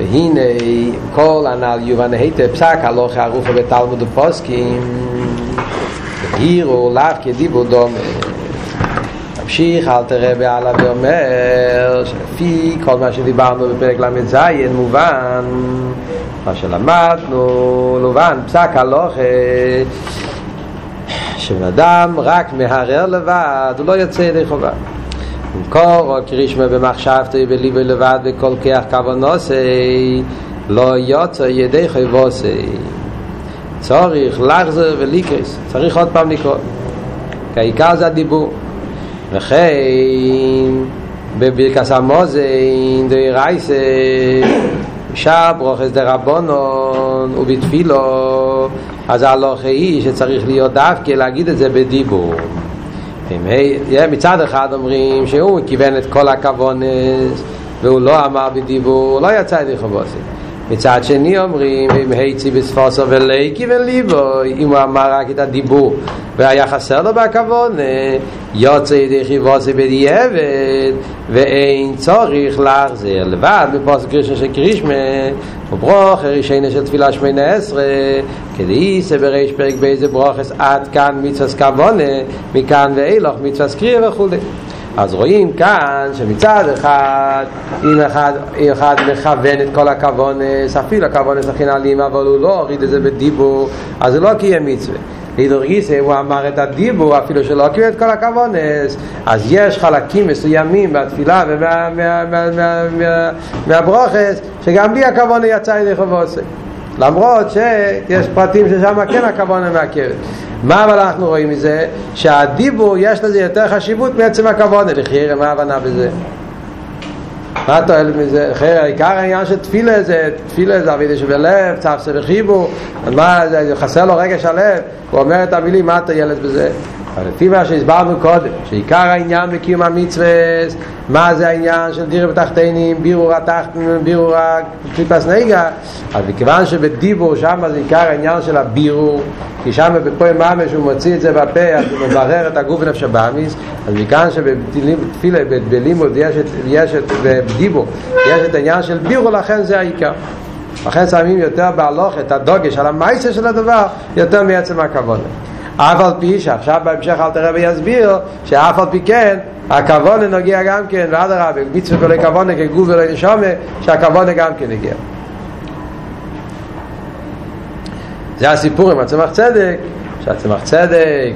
והנה כל הנ"ל יובן היטב פסק הלוך ערוכה בתלמוד ופוסקים והירו לאו כדיבור דומה ממשיך אל תראה בעלה ואומר שלפי כל מה שדיברנו בפרק ל"ז מובן מה שלמדנו לובן פסק הלוכה שבן אדם רק מהרר לבד הוא לא יוצא ידי חובה במקור או קרישמה במחשבתי בליבי לבד וכל כך כוונוסי לא יוצא ידי חווסי צורך לחזר וליקרס צריך עוד פעם לקרוא כי העיקר זה הדיבור וכן בברכס המוזין די רייסה שאר ברוכס דרבונון ובתפילו אז הלוך היא שצריך להיות דווקא להגיד את זה בדיבור מצד אחד אומרים שהוא כיוון את כל הכוונס והוא לא אמר בדיבור, לא יצא ידי חובוסי מצד שני אומרים אם היצי בספוסו וליקי וליבו אם הוא אמר רק את הדיבור והיה חסר לו בכוון יוצא ידי חיבוסי בדיעבד ואין צורך להחזיר לבד בפוסק קרישן של קרישמה וברוך הראשונה של תפילה שמונה עשרה כדאיסה בריש פרק באיזה ברוכס עד כאן מצווה כוונה מכאן ואילוך מצווה קריא וכו' אז רואים כאן שמצד אחד אם אחד, אחד מכוון את כל הכוונס אפילו הכוונס הכי נעלים אבל הוא לא הוריד את זה בדיבור אז זה לא קיים מצווה הידור גיסא הוא אמר את הדיבור אפילו שלא קיים את כל הכוונס אז יש חלקים מסוימים בתפילה ומהברוכס שגם בלי הכוונה יצא ידי חובוסי למרות שיש פרטים ששם כן הכוונה מעכבת מה אבל אנחנו רואים מזה? שהדיבור יש לזה יותר חשיבות מעצם הכוונה לכי מה ההבנה בזה? מה התועלת מזה? אחרי העיקר העניין של תפילה זה תפילה זה אבידה שבלב, צפסה וחיבור מה זה, חסר לו רגש הלב הוא אומר את המילים מה התועלת בזה? מה שהסברנו קודם, שעיקר העניין בקיום המצווה, מה זה העניין של דירה בתחתינים, בירור התחתינים, בירור הקליפס נגע, אז מכיוון שבדיבור שם זה עיקר העניין של הבירור, כי שם בפועל ממש הוא מוציא את זה בפה, אז הוא מברר את הגוף נפש הבאמיס, אז מכאן שבתפילה, בלימוד יש את, יש את, בדיבור, יש את העניין של בירור, לכן זה העיקר. לכן שמים יותר בהלוך את הדוגש על המייסה של הדבר, יותר מעצם הכוונה. אף על פי שעכשיו בהמשך אל תראה ויסביר שאף על פי כן הכוונה נוגע גם כן ועד הרבה מצווה ולא כוונה כגוף ולא נשומה שהכוונה גם כן נגיע. זה הסיפור עם הצמח צדק שהצמח צדק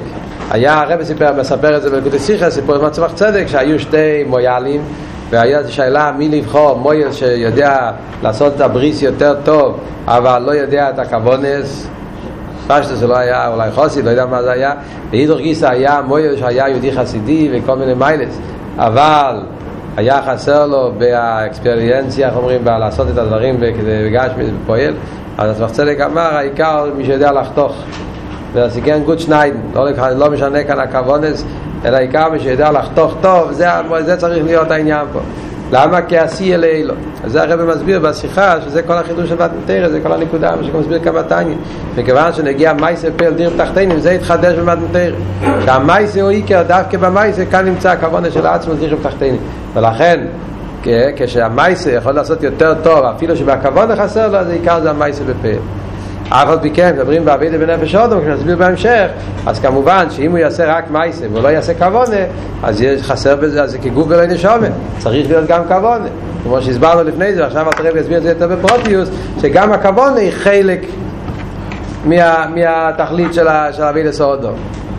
היה הרב סיפר, מספר את זה בנקודי שיחה סיפור עם הצמח צדק שהיו שתי מויאלים והיה שאלה מי לבחור? מויל שיודע לעשות את הבריס יותר טוב אבל לא יודע את הכוונס פשטו זה לא היה אולי חוסי, לא יודע מה זה היה. ואידור גיסא היה מויר שהיה יהודי חסידי וכל מיני מיילס אבל היה חסר לו באקספריאנציה, איך אומרים, לעשות את הדברים כדי לגש פועל. אז הצמח צדק אמר, העיקר מי שיודע לחתוך. והסיכן גוד שניידן, לא, לא משנה כאן הכוונס אלא העיקר מי שיודע לחתוך. טוב, זה, זה צריך להיות העניין פה למה כעשי אלי אלו? אז זה הרב מסביר בשיחה שזה כל החידוש של מתנתרא, זה כל הנקודה, מה שגם מסביר כמה תניא. מכיוון שנגיע מייסר פל דיר תחתינים, זה התחדש במתנתרא. שהמייסר הוא עיקר, דווקא במייסר, כאן נמצא הכוונה של עצמו דיר תחתינים. ולכן, כשהמייסר יכול לעשות יותר טוב, אפילו שבכוונה חסר לו, זה עיקר זה המייסר בפל. אף על פי כן, מדברים בעבידה בנפש אודום, כשנסביר בהמשך, אז כמובן שאם הוא יעשה רק מייסה והוא לא יעשה כוונה, אז יש חסר בזה, אז זה כגוף ולא נשומת, צריך להיות גם כוונה. כמו שהסברנו לפני זה, עכשיו הרב יסביר את זה יותר בפרוטיוס, שגם הכוונה היא חלק מה, מהתכלית של, של אבידה סאודום.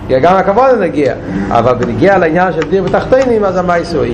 גם הכוונה נגיע, אבל בנגיע לעניין של דיר בתחתינים, אז המייסה הוא